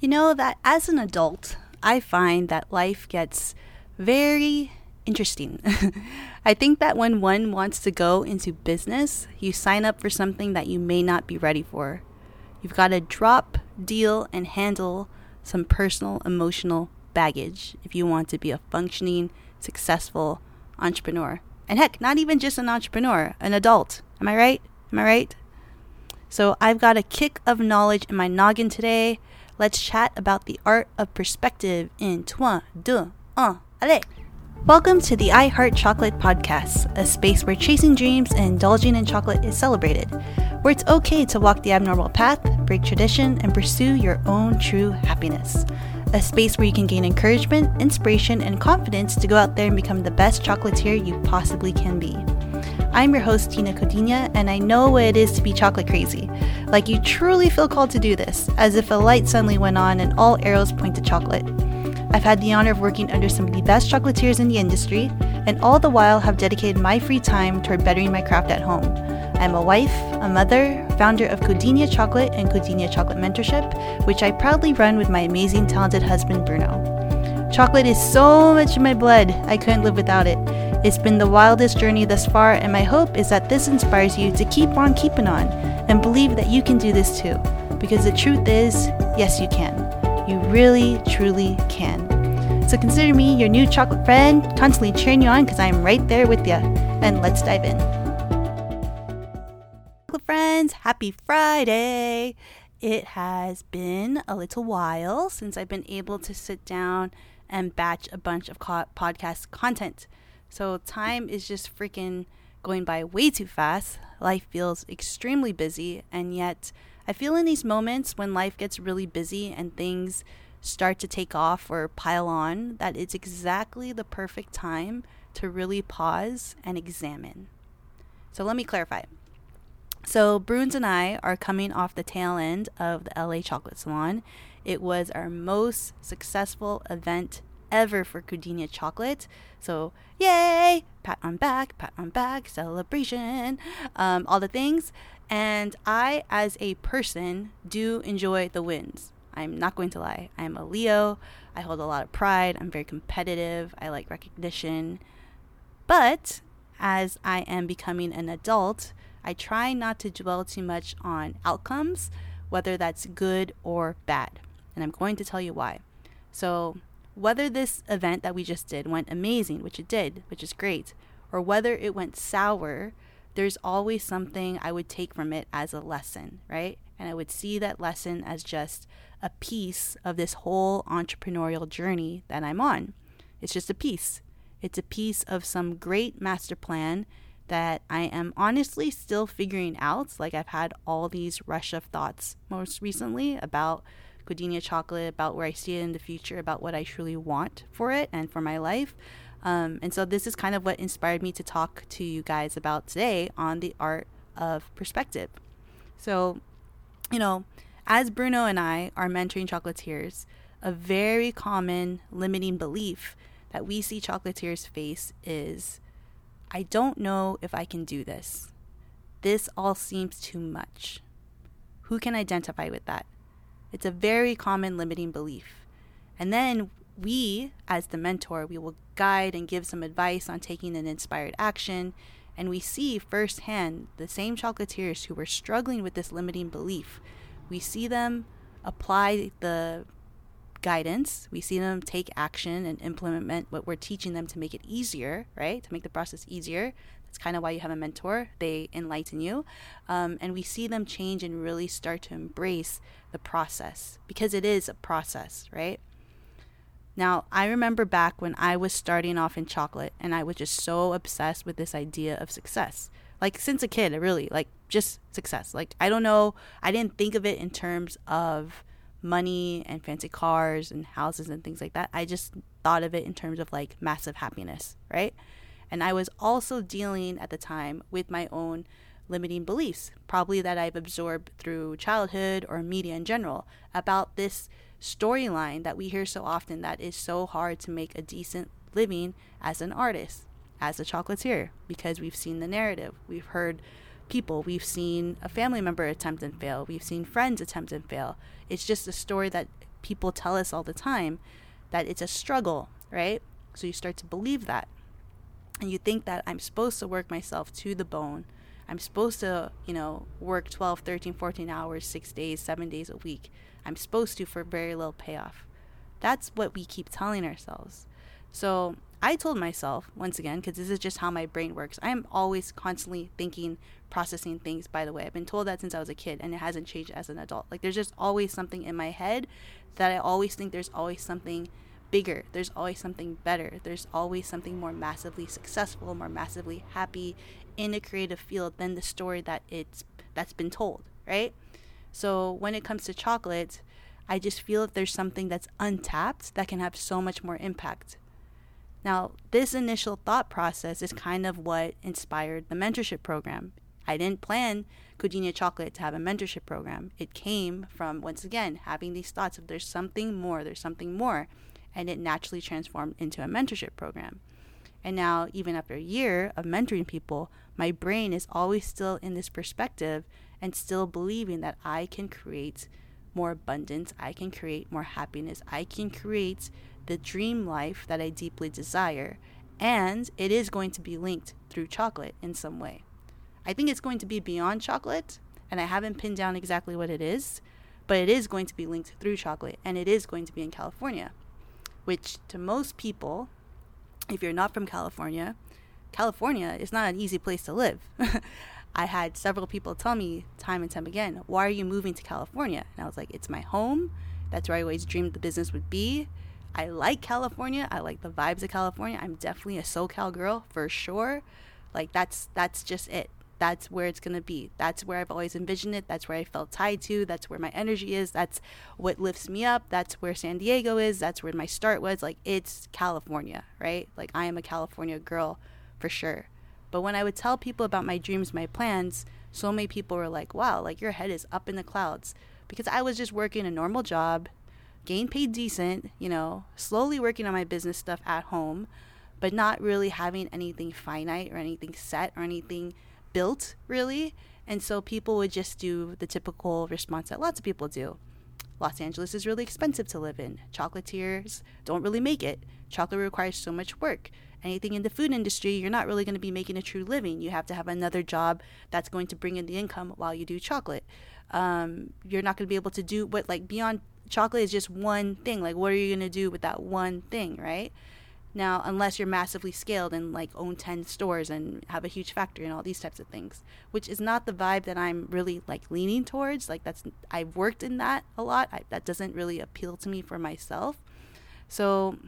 You know that as an adult, I find that life gets very interesting. I think that when one wants to go into business, you sign up for something that you may not be ready for. You've got to drop, deal, and handle some personal emotional baggage if you want to be a functioning, successful entrepreneur. And heck, not even just an entrepreneur, an adult. Am I right? Am I right? So I've got a kick of knowledge in my noggin today let's chat about the art of perspective in 3, 2, 1, allez! Welcome to the I Heart Chocolate podcast, a space where chasing dreams and indulging in chocolate is celebrated, where it's okay to walk the abnormal path, break tradition, and pursue your own true happiness. A space where you can gain encouragement, inspiration, and confidence to go out there and become the best chocolatier you possibly can be. I'm your host, Tina Codina, and I know what it is to be chocolate crazy. Like you truly feel called to do this, as if a light suddenly went on and all arrows point to chocolate. I've had the honor of working under some of the best chocolatiers in the industry, and all the while have dedicated my free time toward bettering my craft at home. I'm a wife, a mother, founder of Codinia Chocolate and Codinia Chocolate Mentorship, which I proudly run with my amazing, talented husband, Bruno. Chocolate is so much in my blood, I couldn't live without it. It's been the wildest journey thus far, and my hope is that this inspires you to keep on keeping on and believe that you can do this too. Because the truth is, yes, you can. You really, truly can. So consider me your new chocolate friend, constantly cheering you on because I'm right there with you. And let's dive in. Chocolate friends, happy Friday! It has been a little while since I've been able to sit down and batch a bunch of co- podcast content. So time is just freaking going by way too fast. Life feels extremely busy, and yet I feel in these moments when life gets really busy and things start to take off or pile on that it's exactly the perfect time to really pause and examine. So let me clarify. So, Bruno and I are coming off the tail end of the LA Chocolate Salon. It was our most successful event ever for Codinia Chocolate. So, yay! Pat on back, pat on back, celebration, um, all the things. And I, as a person, do enjoy the wins. I'm not going to lie. I'm a Leo. I hold a lot of pride. I'm very competitive. I like recognition. But as I am becoming an adult, I try not to dwell too much on outcomes, whether that's good or bad. And I'm going to tell you why. So, whether this event that we just did went amazing, which it did, which is great, or whether it went sour, there's always something I would take from it as a lesson, right? And I would see that lesson as just a piece of this whole entrepreneurial journey that I'm on. It's just a piece. It's a piece of some great master plan that I am honestly still figuring out. Like I've had all these rush of thoughts most recently about Codinia chocolate, about where I see it in the future, about what I truly want for it and for my life. Um, and so this is kind of what inspired me to talk to you guys about today on the art of perspective. So, you know, as Bruno and I are mentoring chocolatiers, a very common limiting belief that we see chocolatiers face is I don't know if I can do this. This all seems too much. Who can identify with that? It's a very common limiting belief. And then we, as the mentor, we will guide and give some advice on taking an inspired action. And we see firsthand the same chocolatiers who were struggling with this limiting belief. We see them apply the guidance. We see them take action and implement what we're teaching them to make it easier, right? To make the process easier. That's kind of why you have a mentor. They enlighten you. Um, and we see them change and really start to embrace the process because it is a process, right? Now, I remember back when I was starting off in chocolate and I was just so obsessed with this idea of success. Like, since a kid, really, like, just success. Like, I don't know, I didn't think of it in terms of money and fancy cars and houses and things like that. I just thought of it in terms of like massive happiness, right? And I was also dealing at the time with my own limiting beliefs, probably that I've absorbed through childhood or media in general, about this storyline that we hear so often that is so hard to make a decent living as an artist, as a chocolatier, because we've seen the narrative. We've heard people, we've seen a family member attempt and fail, we've seen friends attempt and fail. It's just a story that people tell us all the time that it's a struggle, right? So you start to believe that. And you think that I'm supposed to work myself to the bone. I'm supposed to, you know, work 12, 13, 14 hours, six days, seven days a week. I'm supposed to for very little payoff. That's what we keep telling ourselves. So I told myself, once again, because this is just how my brain works, I'm always constantly thinking, processing things, by the way. I've been told that since I was a kid, and it hasn't changed as an adult. Like, there's just always something in my head that I always think there's always something bigger. There's always something better. There's always something more massively successful, more massively happy in a creative field than the story that it's that's been told, right? So when it comes to chocolate, I just feel that there's something that's untapped that can have so much more impact. Now, this initial thought process is kind of what inspired the mentorship program. I didn't plan Codinia Chocolate to have a mentorship program. It came from, once again, having these thoughts of there's something more, there's something more. And it naturally transformed into a mentorship program. And now, even after a year of mentoring people, my brain is always still in this perspective and still believing that I can create more abundance, I can create more happiness, I can create the dream life that I deeply desire. And it is going to be linked through chocolate in some way. I think it's going to be beyond chocolate, and I haven't pinned down exactly what it is, but it is going to be linked through chocolate, and it is going to be in California, which to most people, if you're not from California, California is not an easy place to live. I had several people tell me time and time again, why are you moving to California? And I was like, it's my home. That's where I always dreamed the business would be. I like California. I like the vibes of California. I'm definitely a SoCal girl for sure. Like that's that's just it. That's where it's gonna be. That's where I've always envisioned it. That's where I felt tied to. That's where my energy is. That's what lifts me up. That's where San Diego is. That's where my start was. Like it's California, right? Like I am a California girl for sure. But when I would tell people about my dreams, my plans, so many people were like, wow, like your head is up in the clouds. Because I was just working a normal job, getting paid decent, you know, slowly working on my business stuff at home, but not really having anything finite or anything set or anything built, really. And so people would just do the typical response that lots of people do. Los Angeles is really expensive to live in. Chocolatiers don't really make it. Chocolate requires so much work anything in the food industry, you're not really going to be making a true living. You have to have another job that's going to bring in the income while you do chocolate. Um, you're not going to be able to do what, like, beyond chocolate is just one thing. Like, what are you going to do with that one thing, right? Now, unless you're massively scaled and like own 10 stores and have a huge factory and all these types of things, which is not the vibe that I'm really like leaning towards. Like, that's, I've worked in that a lot. I, that doesn't really appeal to me for myself. So,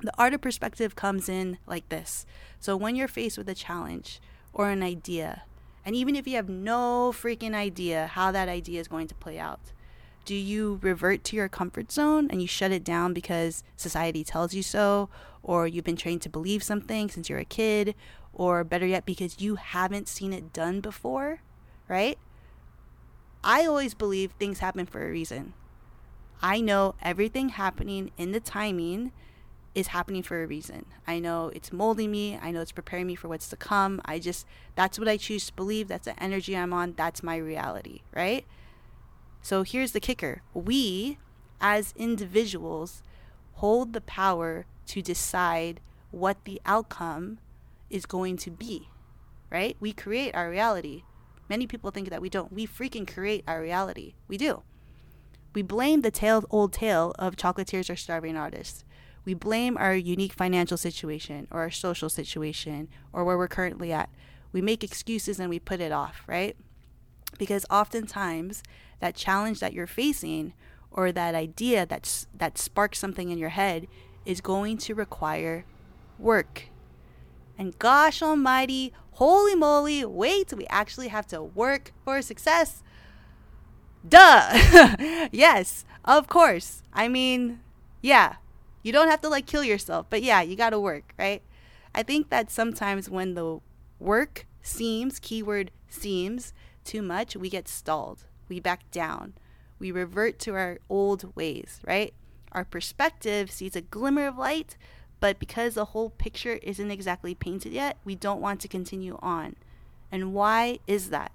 the art of perspective comes in like this. So when you're faced with a challenge or an idea, and even if you have no freaking idea how that idea is going to play out, do you revert to your comfort zone and you shut it down because society tells you so, or you've been trained to believe something since you're a kid, or better yet, because you haven't seen it done before, right? I always believe things happen for a reason. I know everything happening in the timing is happening for a reason. I know it's molding me. I know it's preparing me for what's to come. I just, that's what I choose to believe. That's the energy I'm on. That's my reality, right? So here's the kicker we, as individuals, hold the power to decide what the outcome is going to be, right? We create our reality. Many people think that we don't. We freaking create our reality. We do. We blame the tale, old tale of chocolatiers or starving artists we blame our unique financial situation or our social situation or where we're currently at. We make excuses and we put it off, right? Because oftentimes that challenge that you're facing or that idea that's, that sparks something in your head is going to require work. And gosh almighty, holy moly, wait, we actually have to work for success. Duh. yes, of course. I mean, yeah, you don't have to like kill yourself, but yeah, you got to work, right? I think that sometimes when the work seems, keyword seems, too much, we get stalled. We back down. We revert to our old ways, right? Our perspective sees a glimmer of light, but because the whole picture isn't exactly painted yet, we don't want to continue on. And why is that?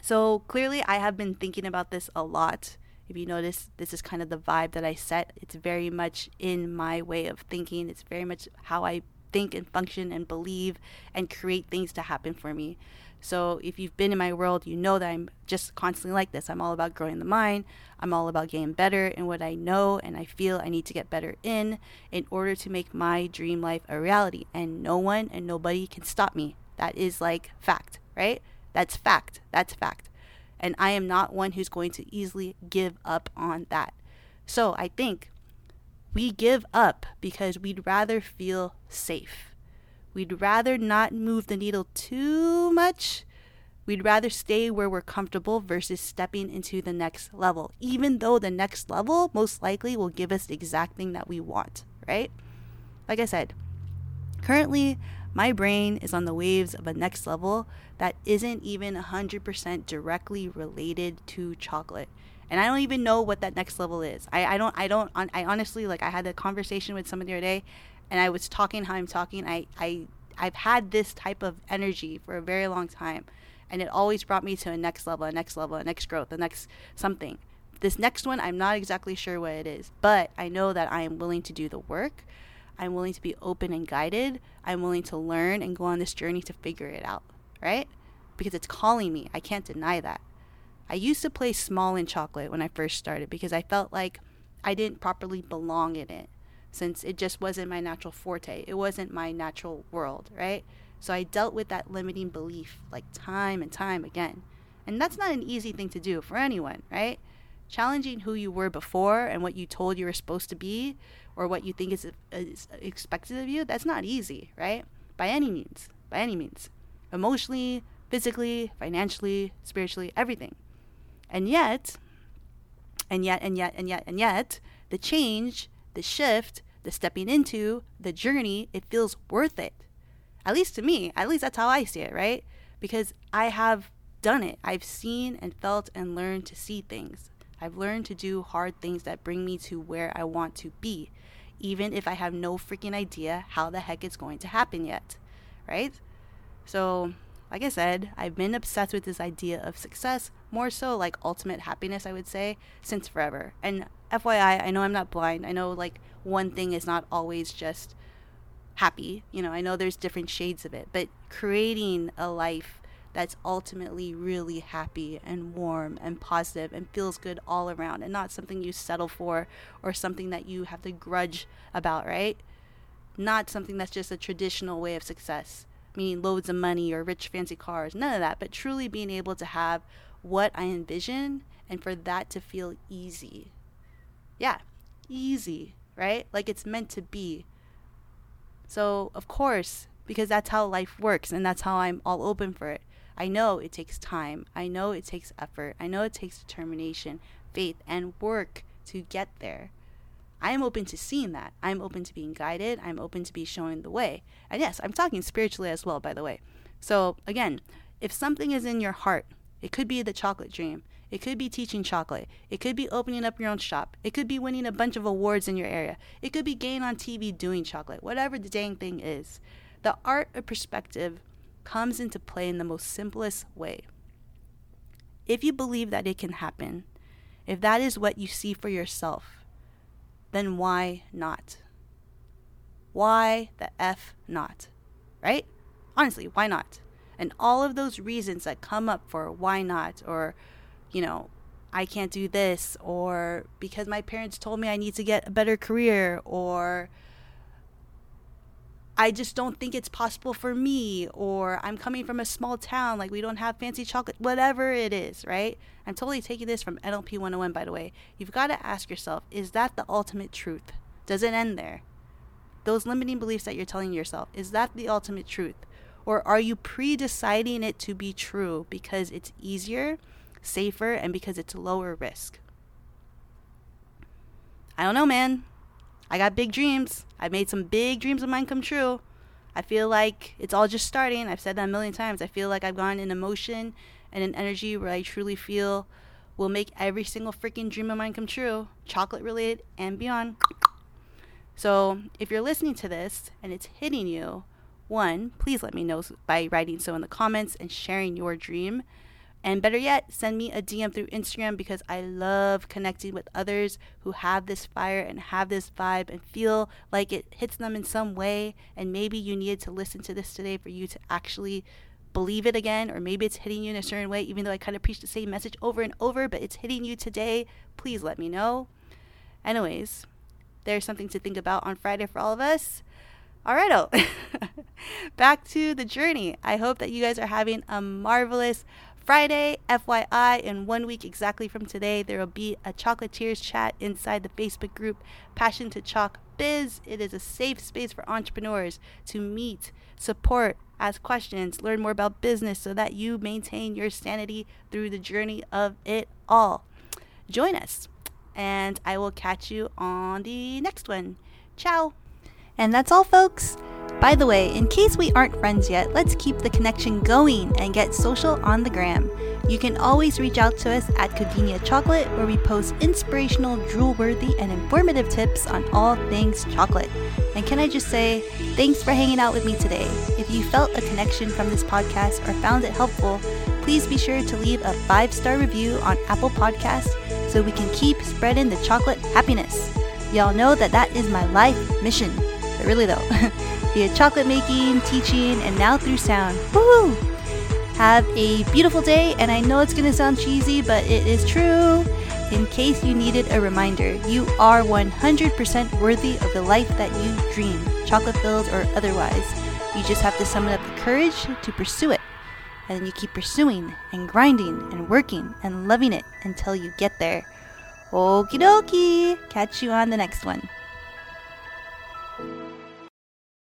So clearly, I have been thinking about this a lot If you notice, this is kind of the vibe that I set. It's very much in my way of thinking. It's very much how I think and function and believe and create things to happen for me. So if you've been in my world, you know that I'm just constantly like this. I'm all about growing the mind. I'm all about getting better in what I know and I feel I need to get better in in order to make my dream life a reality. And no one and nobody can stop me. That is like fact, right? That's fact. That's fact. And I am not one who's going to easily give up on that. So I think we give up because we'd rather feel safe We'd rather not move the needle too much. We'd rather stay where we're comfortable versus stepping into the next level, even though the next level most likely will give us the exact thing that we want, right? Like I said, currently my brain is on the waves of a next level that isn't even 100% directly related to chocolate and I don't even know what that next level is. I, I don't I don't I honestly like I had a conversation with someone the other day and I was talking how I'm talking, I, I I've had this type of energy for a very long time. And it always brought me to a next level, a next level, a next growth, a next something. This next one, I'm not exactly sure what it is, but I know that I am willing to do the work. I'm willing to be open and guided. I'm willing to learn and go on this journey to figure it out, right? Because it's calling me. I can't deny that. I used to play small in chocolate when I first started because I felt like I didn't properly belong in it since it just wasn't my natural forte. It wasn't my natural world, right? So I dealt with that limiting belief like time and time again. And that's not an easy thing to do for anyone, right? Challenging who you were before and what you told you were supposed to be or what you think is, is expected of you, that's not easy, right? By any means, by any means. Emotionally, physically, financially, spiritually, everything. And yet, and yet, and yet, and yet, and yet, the change the shift, the stepping into, the journey, it feels worth it. At least to me, at least that's how I see it, right? Because I have done it. I've seen and felt and learned to see things. I've learned to do hard things that bring me to where I want to be, even if I have no freaking idea how the heck it's going to happen yet, right? So, like I said, I've been obsessed with this idea of success, more so like ultimate happiness, I would say, since forever. And FYI, I know I'm not blind. I know like one thing is not always just happy. You know, I know there's different shades of it, but creating a life that's ultimately really happy and warm and positive and feels good all around and not something you settle for or something that you have to grudge about, right? Not something that's just a traditional way of success, meaning loads of money or rich fancy cars, none of that, but truly being able to have what I envision and for that to feel easy yeah, easy, right? Like it's meant to be. So, of course, because that's how life works and that's how I'm all open for it. I know it takes time. I know it takes effort. I know it takes determination, faith, and work to get there. I am open to seeing that. I'm open to being guided. I'm open to be showing the way. And yes, I'm talking spiritually as well, by the way. So, again, if something is in your heart, it could be the chocolate dream. It could be teaching chocolate. It could be opening up your own shop. It could be winning a bunch of awards in your area. It could be getting on TV doing chocolate. Whatever the dang thing is. The art of perspective comes into play in the most simplest way. If you believe that it can happen, if that is what you see for yourself, then why not? Why the F not? Right? Honestly, why not? And all of those reasons that come up for why not or you know, I can't do this, or because my parents told me I need to get a better career, or I just don't think it's possible for me, or I'm coming from a small town, like we don't have fancy chocolate, whatever it is, right? I'm totally taking this from NLP 101, by the way. You've got to ask yourself is that the ultimate truth? Does it end there? Those limiting beliefs that you're telling yourself, is that the ultimate truth? Or are you pre deciding it to be true because it's easier? safer, and because it's lower risk. I don't know, man. I got big dreams. I've made some big dreams of mine come true. I feel like it's all just starting. I've said that a million times. I feel like I've gone in emotion and an energy where I truly feel will make every single freaking dream of mine come true, chocolate related and beyond. So, if you're listening to this and it's hitting you, one, please let me know by writing so in the comments and sharing your dream And better yet, send me a DM through Instagram because I love connecting with others who have this fire and have this vibe and feel like it hits them in some way. And maybe you needed to listen to this today for you to actually believe it again, or maybe it's hitting you in a certain way, even though I kind of preach the same message over and over, but it's hitting you today. Please let me know. Anyways, there's something to think about on Friday for all of us. All right, oh. back to the journey. I hope that you guys are having a marvelous Friday, FYI, in one week exactly from today, there will be a Chocolatiers chat inside the Facebook group Passion to Chalk Biz. It is a safe space for entrepreneurs to meet, support, ask questions, learn more about business so that you maintain your sanity through the journey of it all. Join us, and I will catch you on the next one. Ciao. And that's all, folks. By the way, in case we aren't friends yet, let's keep the connection going and get social on the gram. You can always reach out to us at Codinia Chocolate, where we post inspirational, drool worthy, and informative tips on all things chocolate. And can I just say, thanks for hanging out with me today. If you felt a connection from this podcast or found it helpful, please be sure to leave a five star review on Apple Podcasts so we can keep spreading the chocolate happiness. Y'all know that that is my life mission. But really, though, via chocolate making, teaching, and now through sound. Woohoo! Have a beautiful day, and I know it's gonna sound cheesy, but it is true. In case you needed a reminder, you are 100% worthy of the life that you dream, chocolate filled or otherwise. You just have to summon up the courage to pursue it. And then you keep pursuing and grinding and working and loving it until you get there. Okie dokie! Catch you on the next one.